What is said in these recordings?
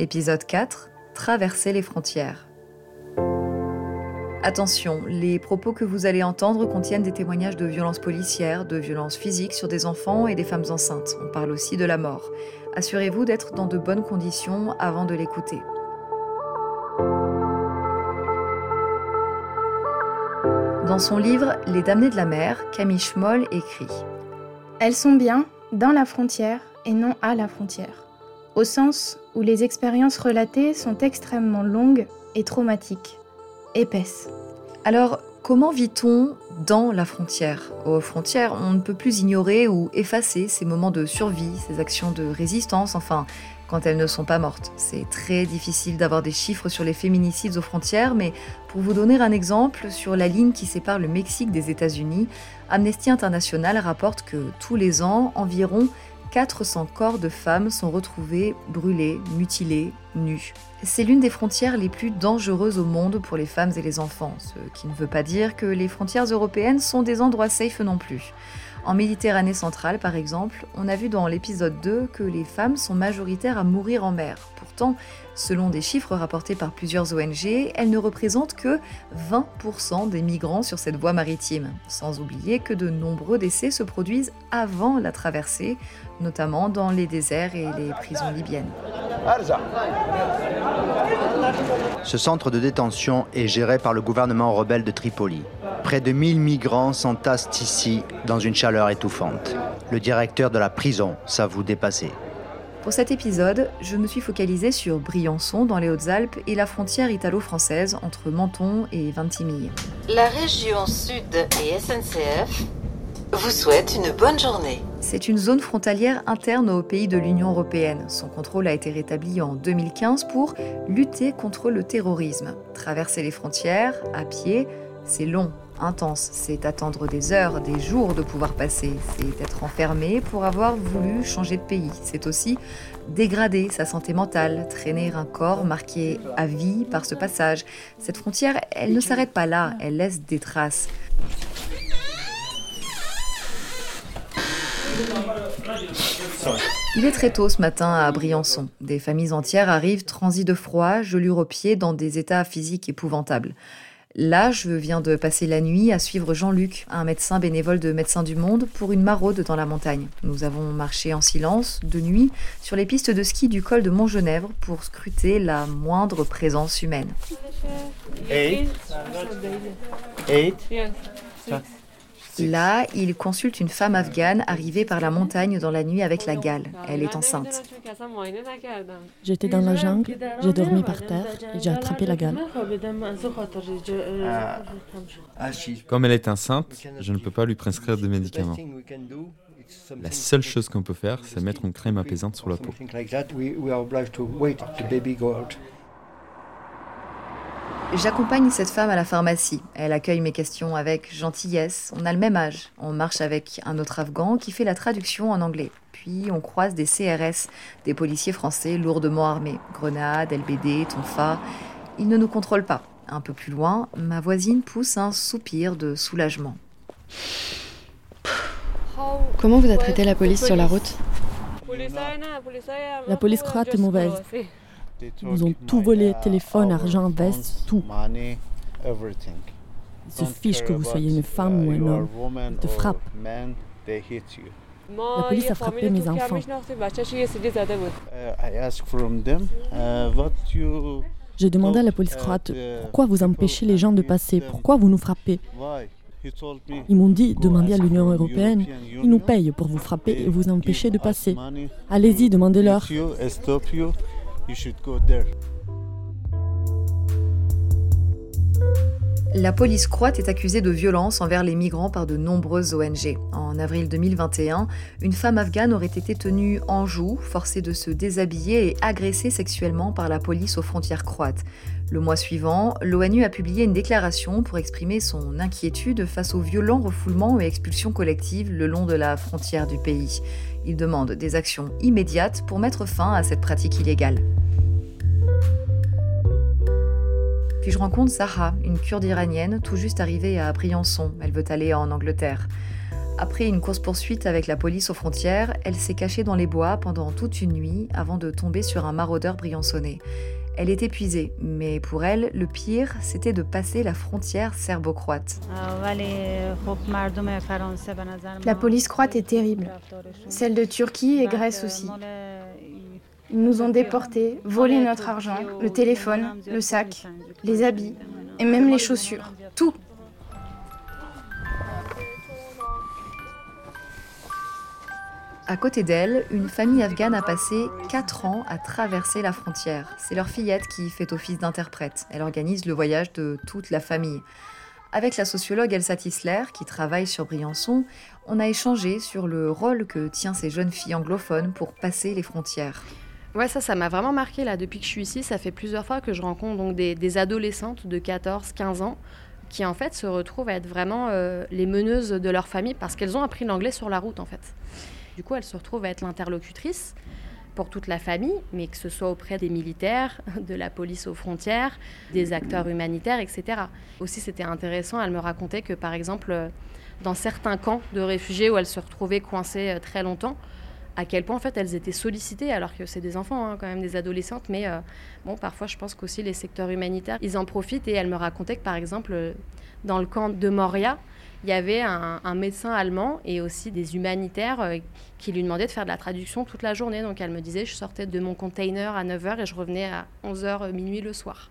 Épisode 4 Traverser les frontières. Attention, les propos que vous allez entendre contiennent des témoignages de violences policières, de violences physiques sur des enfants et des femmes enceintes. On parle aussi de la mort. Assurez-vous d'être dans de bonnes conditions avant de l'écouter. Dans son livre Les damnés de la mer, Camille Schmoll écrit Elles sont bien dans la frontière et non à la frontière, au sens où les expériences relatées sont extrêmement longues et traumatiques, épaisses. Alors, comment vit-on dans la frontière? Aux frontières, on ne peut plus ignorer ou effacer ces moments de survie, ces actions de résistance, enfin, quand elles ne sont pas mortes. C'est très difficile d'avoir des chiffres sur les féminicides aux frontières, mais pour vous donner un exemple, sur la ligne qui sépare le Mexique des États-Unis, Amnesty International rapporte que tous les ans, environ 400 corps de femmes sont retrouvés brûlés, mutilés, nus. C'est l'une des frontières les plus dangereuses au monde pour les femmes et les enfants, ce qui ne veut pas dire que les frontières européennes sont des endroits safe non plus. En Méditerranée centrale, par exemple, on a vu dans l'épisode 2 que les femmes sont majoritaires à mourir en mer. Pourtant, selon des chiffres rapportés par plusieurs ONG, elles ne représentent que 20% des migrants sur cette voie maritime. Sans oublier que de nombreux décès se produisent avant la traversée, notamment dans les déserts et les prisons libyennes. Ce centre de détention est géré par le gouvernement rebelle de Tripoli. Près de 1000 migrants s'entassent ici dans une chaleur étouffante. Le directeur de la prison s'avoue dépassé. Pour cet épisode, je me suis focalisée sur Briançon dans les Hautes-Alpes et la frontière italo-française entre Menton et Vintimille. La région Sud et SNCF vous souhaitent une bonne journée. C'est une zone frontalière interne au pays de l'Union européenne. Son contrôle a été rétabli en 2015 pour lutter contre le terrorisme. Traverser les frontières à pied, c'est long, intense, c'est attendre des heures, des jours de pouvoir passer, c'est être enfermé pour avoir voulu changer de pays, c'est aussi dégrader sa santé mentale, traîner un corps marqué à vie par ce passage. Cette frontière, elle ne s'arrête pas là, elle laisse des traces. Il est très tôt ce matin à Briançon. Des familles entières arrivent transies de froid, gelures aux pieds, dans des états physiques épouvantables. Là, je viens de passer la nuit à suivre Jean-Luc, un médecin bénévole de Médecins du Monde, pour une maraude dans la montagne. Nous avons marché en silence, de nuit, sur les pistes de ski du col de Montgenèvre pour scruter la moindre présence humaine. Là, il consulte une femme afghane arrivée par la montagne dans la nuit avec la gale. Elle est enceinte. J'étais dans la jungle, j'ai dormi par terre et j'ai attrapé la gale. Comme elle est enceinte, je ne peux pas lui prescrire de médicaments. La seule chose qu'on peut faire, c'est mettre une crème apaisante sur la peau. J'accompagne cette femme à la pharmacie. Elle accueille mes questions avec gentillesse. On a le même âge. On marche avec un autre Afghan qui fait la traduction en anglais. Puis on croise des CRS, des policiers français lourdement armés. Grenades, LBD, tonfa. Ils ne nous contrôlent pas. Un peu plus loin, ma voisine pousse un soupir de soulagement. Comment vous a traité la police sur la route? La police croate est mauvaise. Ils ont tout volé, téléphone, argent, veste, tout. Ils se fichent que vous soyez une femme ou un homme. Ils te frappent. La police a frappé mes enfants. J'ai demandé à la police croate pourquoi vous empêchez les gens de passer, pourquoi vous nous frappez? Ils m'ont dit demandez à l'Union européenne, ils nous payent pour vous frapper et vous empêcher de passer. Allez-y, demandez-leur. you should go there. La police croate est accusée de violence envers les migrants par de nombreuses ONG. En avril 2021, une femme afghane aurait été tenue en joue, forcée de se déshabiller et agressée sexuellement par la police aux frontières croates. Le mois suivant, l'ONU a publié une déclaration pour exprimer son inquiétude face aux violents refoulements et expulsions collectives le long de la frontière du pays. Il demande des actions immédiates pour mettre fin à cette pratique illégale. Puis je rencontre Zaha, une kurde iranienne tout juste arrivée à Briançon. Elle veut aller en Angleterre. Après une course-poursuite avec la police aux frontières, elle s'est cachée dans les bois pendant toute une nuit avant de tomber sur un maraudeur briançonné. Elle est épuisée, mais pour elle, le pire, c'était de passer la frontière serbo-croate. La police croate est terrible. Celle de Turquie et Grèce aussi. Ils nous ont déportés, volé notre argent, le téléphone, le sac, les habits et même les chaussures. Tout. À côté d'elle, une famille afghane a passé 4 ans à traverser la frontière. C'est leur fillette qui fait office d'interprète. Elle organise le voyage de toute la famille. Avec la sociologue Elsa Tisler, qui travaille sur Briançon, on a échangé sur le rôle que tient ces jeunes filles anglophones pour passer les frontières. Ouais, ça, ça m'a vraiment marqué là. Depuis que je suis ici, ça fait plusieurs fois que je rencontre donc des, adolescentes de 14, 15 ans qui en fait se retrouvent à être vraiment euh, les meneuses de leur famille parce qu'elles ont appris l'anglais sur la route en fait. Du coup, elles se retrouvent à être l'interlocutrice pour toute la famille, mais que ce soit auprès des militaires, de la police aux frontières, des acteurs humanitaires, etc. Aussi, c'était intéressant, elle me racontait que par exemple, dans certains camps de réfugiés où elles se retrouvaient coincées euh, très longtemps, à quel point en fait elles étaient sollicitées alors que c'est des enfants hein, quand même des adolescentes mais euh, bon parfois je pense qu'aussi les secteurs humanitaires ils en profitent. Et elle me racontait que par exemple euh, dans le camp de Moria il y avait un, médecin allemand et aussi des humanitaires euh, qui lui demandaient de faire de la traduction toute la journée. Donc elle me disait je sortais de mon container à 9h et je revenais à 11h minuit le soir.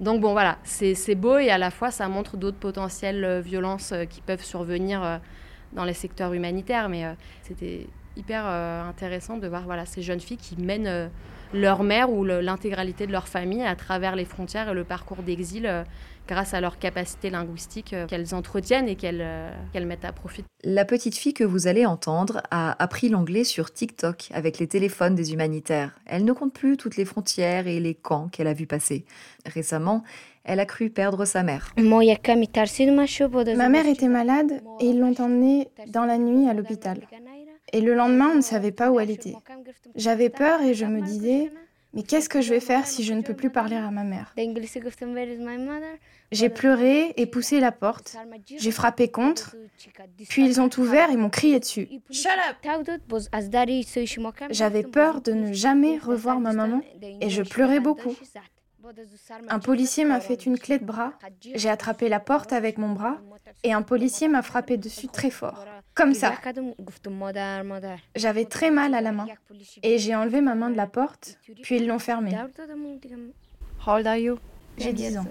Donc bon voilà c'est beau et à la fois ça montre d'autres potentielles violences qui peuvent survenir dans les secteurs humanitaires mais c'était hyper euh, intéressant de voir voilà, ces jeunes filles qui mènent euh, leur mère ou l'intégralité de leur famille à travers les frontières et le parcours d'exil euh, grâce à leur capacité linguistique qu'elles entretiennent et qu'elles qu'elles mettent à profit. La petite fille que vous allez entendre a appris l'anglais sur TikTok avec les téléphones des humanitaires. Elle ne compte plus toutes les frontières et les camps qu'elle a vu passer. Récemment, elle a cru perdre sa mère. Ma mère était malade et ils l'ont emmenée dans la nuit à l'hôpital. Et le lendemain, on ne savait pas où elle était. J'avais peur et je me disais, mais qu'est-ce que je vais faire si je ne peux plus parler à ma mère? J'ai pleuré et poussé la porte. J'ai frappé contre. Puis ils ont ouvert et m'ont crié dessus. Shut up J'avais peur de ne jamais revoir ma maman et je pleurais beaucoup. Un policier m'a fait une clé de bras, j'ai attrapé la porte avec mon bras et un policier m'a frappé dessus très fort, comme ça. J'avais très mal à la main et j'ai enlevé ma main de la porte, puis ils l'ont fermée. J'ai 10 ans.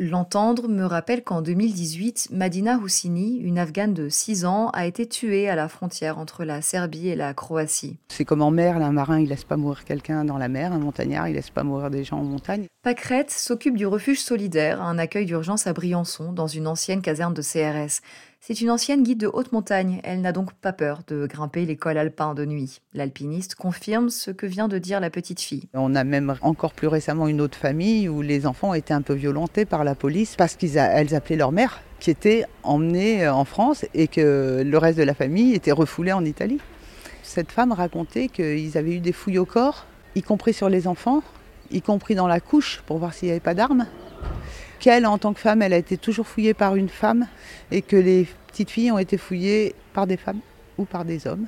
L'entendre me rappelle qu'en 2018, Madina Houssini, une Afghane de 6 ans, a été tuée à la frontière entre la Serbie et la Croatie. C'est comme en mer, un marin il laisse pas mourir quelqu'un dans la mer, un montagnard il laisse pas mourir des gens en montagne. Pacrette s'occupe du refuge solidaire, un accueil d'urgence à Briançon, dans une ancienne caserne de CRS. C'est une ancienne guide de haute montagne. Elle n'a donc pas peur de grimper l'école alpin de nuit. L'alpiniste confirme ce que vient de dire la petite fille. On a même encore plus récemment une autre famille où les enfants étaient un peu violentés par la police parce qu'elles appelaient leur mère qui était emmenée en France et que le reste de la famille était refoulé en Italie. Cette femme racontait qu'ils avaient eu des fouilles au corps, y compris sur les enfants, y compris dans la couche pour voir s'il n'y avait pas d'armes qu'elle, en tant que femme, elle a été toujours fouillée par une femme et que les petites filles ont été fouillées par des femmes ou par des hommes.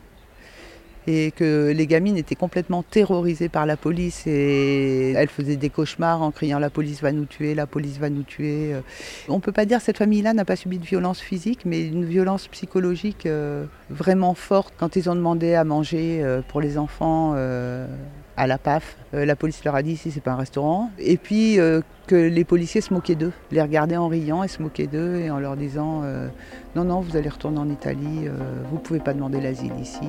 Et que les gamines étaient complètement terrorisées par la police et elles faisaient des cauchemars en criant la police va nous tuer, la police va nous tuer. On ne peut pas dire que cette famille-là n'a pas subi de violence physique, mais une violence psychologique euh, vraiment forte quand ils ont demandé à manger euh, pour les enfants euh, à la PAF. Euh, la police leur a dit ici c'est pas un restaurant. Et puis euh, que les policiers se moquaient d'eux, les regardaient en riant et se moquaient d'eux et en leur disant euh, non non vous allez retourner en Italie, vous pouvez pas demander l'asile ici.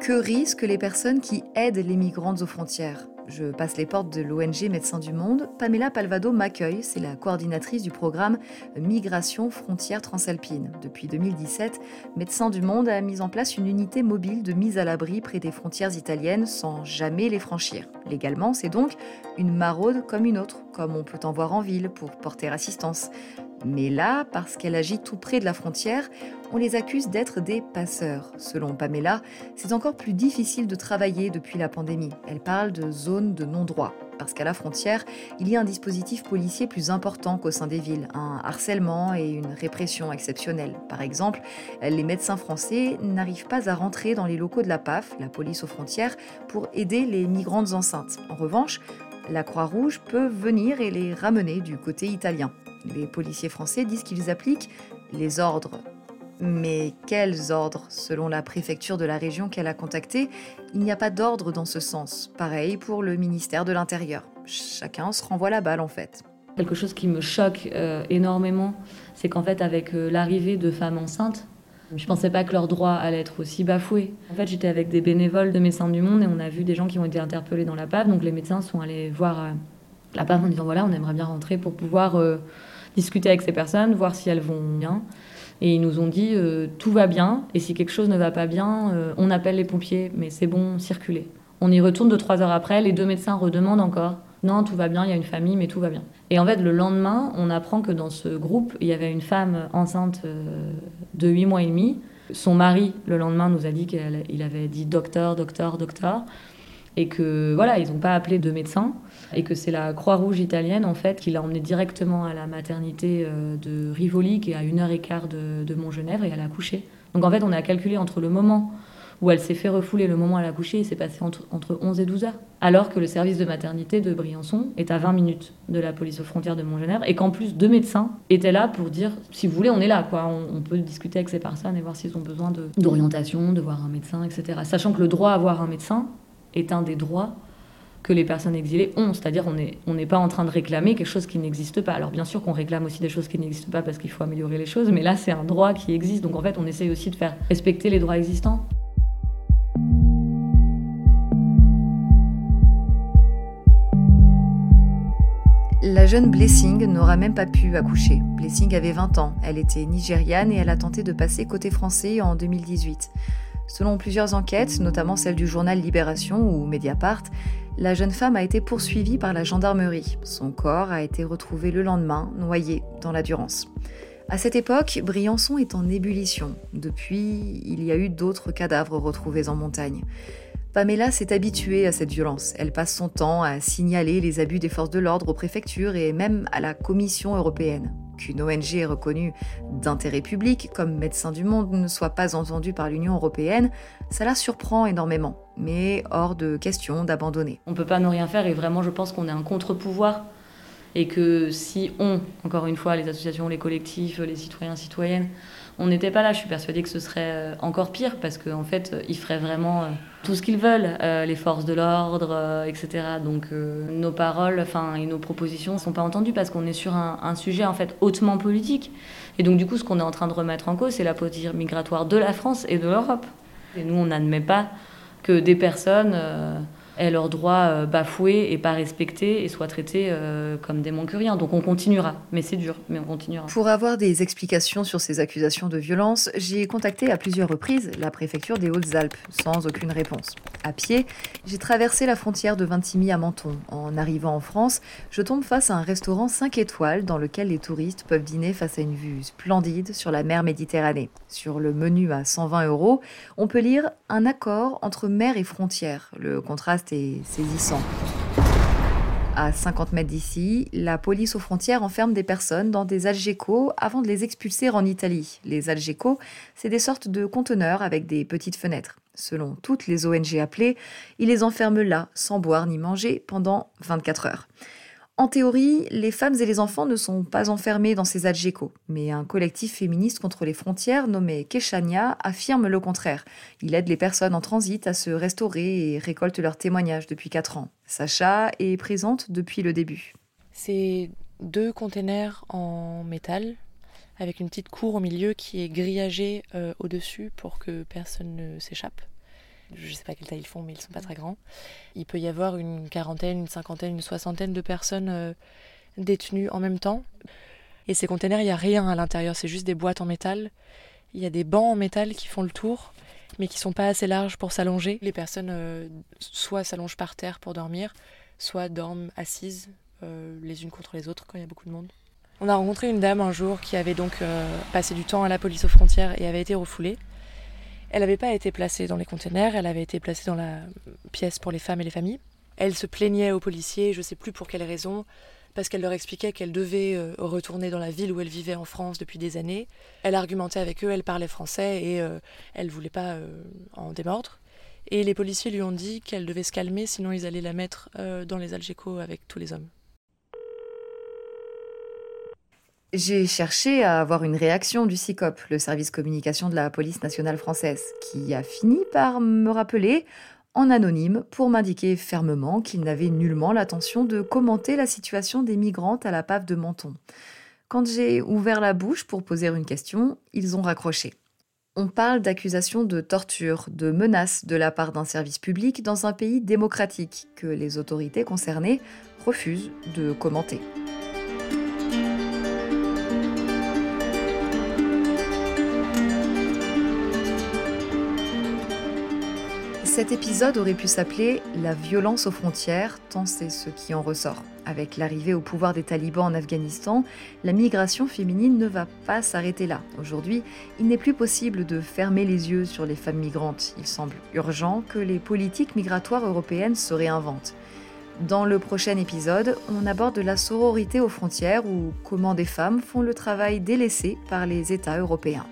Que risquent les personnes qui aident les migrantes aux frontières? Je passe les portes de l'ONG Médecins du Monde. Pamela Palvado m'accueille, c'est la coordinatrice du programme Migration Frontières Transalpines. Depuis 2017, Médecins du Monde a mis en place une unité mobile de mise à l'abri près des frontières italiennes sans jamais les franchir. Légalement, c'est donc une maraude comme une autre, comme on peut en voir en ville pour porter assistance. Mais là, parce qu'elle agit tout près de la frontière, on les accuse d'être des passeurs. Selon Pamela, c'est encore plus difficile de travailler depuis la pandémie. Elle parle de zone de non-droit. parce qu'à la frontière, il y a un dispositif policier plus important qu'au sein des villes, un harcèlement et une répression exceptionnelle. Par exemple, les médecins français n'arrivent pas à rentrer dans les locaux de la PAF, la police aux frontières, pour aider les migrantes enceintes. En revanche, la Croix-Rouge peut venir et les ramener du côté italien. Les policiers français disent qu'ils appliquent les ordres mais quels ordres Selon la préfecture de la région qu'elle a contactée, il n'y a pas d'ordre dans ce sens. Pareil pour le ministère de l'Intérieur. Chacun se renvoie la balle en fait. Quelque chose qui me choque euh, énormément, c'est qu'en fait avec euh, l'arrivée de femmes enceintes, je ne pensais pas que leurs droits allaient être aussi bafoués. En fait, j'étais avec des bénévoles de Médecins du Monde et on a vu des gens qui ont été interpellés dans la PAV. Donc les médecins sont allés voir euh, la PAV en disant voilà, on aimerait bien rentrer pour pouvoir discuter avec ces personnes, voir si elles vont bien. Et ils nous ont dit euh, tout va bien, et si quelque chose ne va pas bien, euh, on appelle les pompiers, mais c'est bon, circulez. On y retourne deux, trois heures après, les deux médecins redemandent encore non, tout va bien, il y a une famille, mais tout va bien. Et en fait, le lendemain, on apprend que dans ce groupe, il y avait une femme enceinte euh, de 8 mois et demi. Son mari, le lendemain, nous a dit qu'il avait dit docteur, docteur, docteur et que voilà, ils n'ont pas appelé de médecin et que c'est la Croix-Rouge italienne en fait qui l'a emmenée directement à la maternité euh, de Rivoli qui est à une heure et quart de, Montgenèvre et elle a accouché. Donc en fait, on a calculé entre le moment où elle s'est fait refouler, le moment où elle il s'est passé entre, entre 11 et 12 heures. Alors que le service de maternité de Briançon est à 20 minutes de la police aux frontières de Montgenèvre et qu'en plus deux médecins étaient là pour dire si vous voulez, on est là, quoi. On, on peut discuter avec ces personnes et voir s'ils ont besoin d'orientation, de, de voir un médecin, etc. Sachant que le droit à voir un médecin, est un des droits que les personnes exilées ont. C'est-à-dire on n'est pas en train de réclamer quelque chose qui n'existe pas. Alors bien sûr qu'on réclame aussi des choses qui n'existent pas parce qu'il faut améliorer les choses, mais là c'est un droit qui existe. Donc en fait on essaye aussi de faire respecter les droits existants. La jeune Blessing n'aura même pas pu accoucher. Blessing avait 20 ans, elle était nigériane et elle a tenté de passer côté français en 2018. Selon plusieurs enquêtes, notamment celle du journal Libération ou Mediapart, la jeune femme a été poursuivie par la gendarmerie. Son corps a été retrouvé le lendemain, noyé dans la Durance. À cette époque, Briançon est en ébullition. Depuis, il y a eu d'autres cadavres retrouvés en montagne. Pamela s'est habituée à cette violence. Elle passe son temps à signaler les abus des forces de l'ordre aux préfectures et même à la Commission européenne qu'une ONG reconnue d'intérêt public comme Médecins du Monde ne soit pas entendue par l'Union européenne, ça la surprend énormément, mais hors de question d'abandonner. On ne peut pas ne rien faire et vraiment je pense qu'on est un contre-pouvoir et que si on, encore une fois, les associations, les collectifs, les citoyens, citoyennes, on n'était pas là, je suis persuadée que ce serait euh, encore pire parce qu'en fait, euh, ils feraient vraiment euh, tout ce qu'ils veulent, les forces de l'ordre, etc. Donc nos paroles enfin, et nos propositions ne sont pas entendues parce qu'on est sur un, sujet en fait hautement politique. Et donc du coup, ce qu'on est en train de remettre en cause, c'est la politique migratoire de la France et de l'Europe. Et nous, on n'admet pas que des personnes aient leurs droits euh, bafoués et pas respectés et soient traités euh, comme des rien. Donc on continuera, mais c'est dur, mais on continuera. Pour avoir des explications sur ces accusations de violence, j'ai contacté à plusieurs reprises la préfecture des Hautes-Alpes, sans aucune réponse. À pied, j'ai traversé la frontière de Vintimille à Menton. En arrivant en France, je tombe face à un restaurant 5 étoiles dans lequel les touristes peuvent dîner face à une vue splendide sur la mer Méditerranée. Sur le menu à 120 euros, on peut lire un accord entre mer et frontière. Le contraste et saisissant. À 50 mètres d'ici, la police aux frontières enferme des personnes dans des algécos avant de les expulser en Italie. Les algécos, c'est des sortes de conteneurs avec des petites fenêtres. Selon toutes les ONG appelées, ils les enferment là, sans boire ni manger, pendant 24 heures. En théorie, les femmes et les enfants ne sont pas enfermés dans ces algécos, mais un collectif féministe contre les frontières nommé Keshania affirme le contraire. Il aide les personnes en transit à se restaurer et récolte leurs témoignages depuis 4 ans. Sacha est présente depuis le début. C'est deux containers en métal avec une petite cour au milieu qui est grillagée euh, au-dessus pour que personne ne s'échappe. Je ne sais pas quelle taille ils font, mais ils ne sont pas très grands. Il peut y avoir une quarantaine, une cinquantaine, une soixantaine de personnes euh, détenues en même temps. Et ces containers, il n'y a rien à l'intérieur, c'est juste des boîtes en métal. Il y a des bancs en métal qui font le tour, mais qui sont pas assez larges pour s'allonger. Les personnes euh, soit s'allongent par terre pour dormir, soit dorment assises euh, les unes contre les autres quand il y a beaucoup de monde. On a rencontré une dame un jour qui avait donc passé du temps à la police aux frontières et avait été refoulée. Elle n'avait pas été placée dans les containers, elle avait été placée dans la pièce pour les femmes et les familles. Elle se plaignait aux policiers, je ne sais plus pour quelle raison, parce qu'elle leur expliquait qu'elle devait euh, retourner dans la ville où elle vivait en France depuis des années. Elle argumentait avec eux, elle parlait français et euh, elle ne voulait pas euh, en démordre. Et les policiers lui ont dit qu'elle devait se calmer, sinon ils allaient la mettre dans les Algeco avec tous les hommes. J'ai cherché à avoir une réaction du CICOP, le service communication de la police nationale française, qui a fini par me rappeler en anonyme pour m'indiquer fermement qu'il n'avait nullement l'intention de commenter la situation des migrantes à la pave de Menton. Quand j'ai ouvert la bouche pour poser une question, ils ont raccroché. On parle d'accusations de torture, de menaces de la part d'un service public dans un pays démocratique que les autorités concernées refusent de commenter. Cet épisode aurait pu s'appeler La violence aux frontières, tant c'est ce qui en ressort. Avec l'arrivée au pouvoir des talibans en Afghanistan, la migration féminine ne va pas s'arrêter là. Aujourd'hui, il n'est plus possible de fermer les yeux sur les femmes migrantes. Il semble urgent que les politiques migratoires européennes se réinventent. Dans le prochain épisode, on aborde la sororité aux frontières ou comment des femmes font le travail délaissé par les États européens.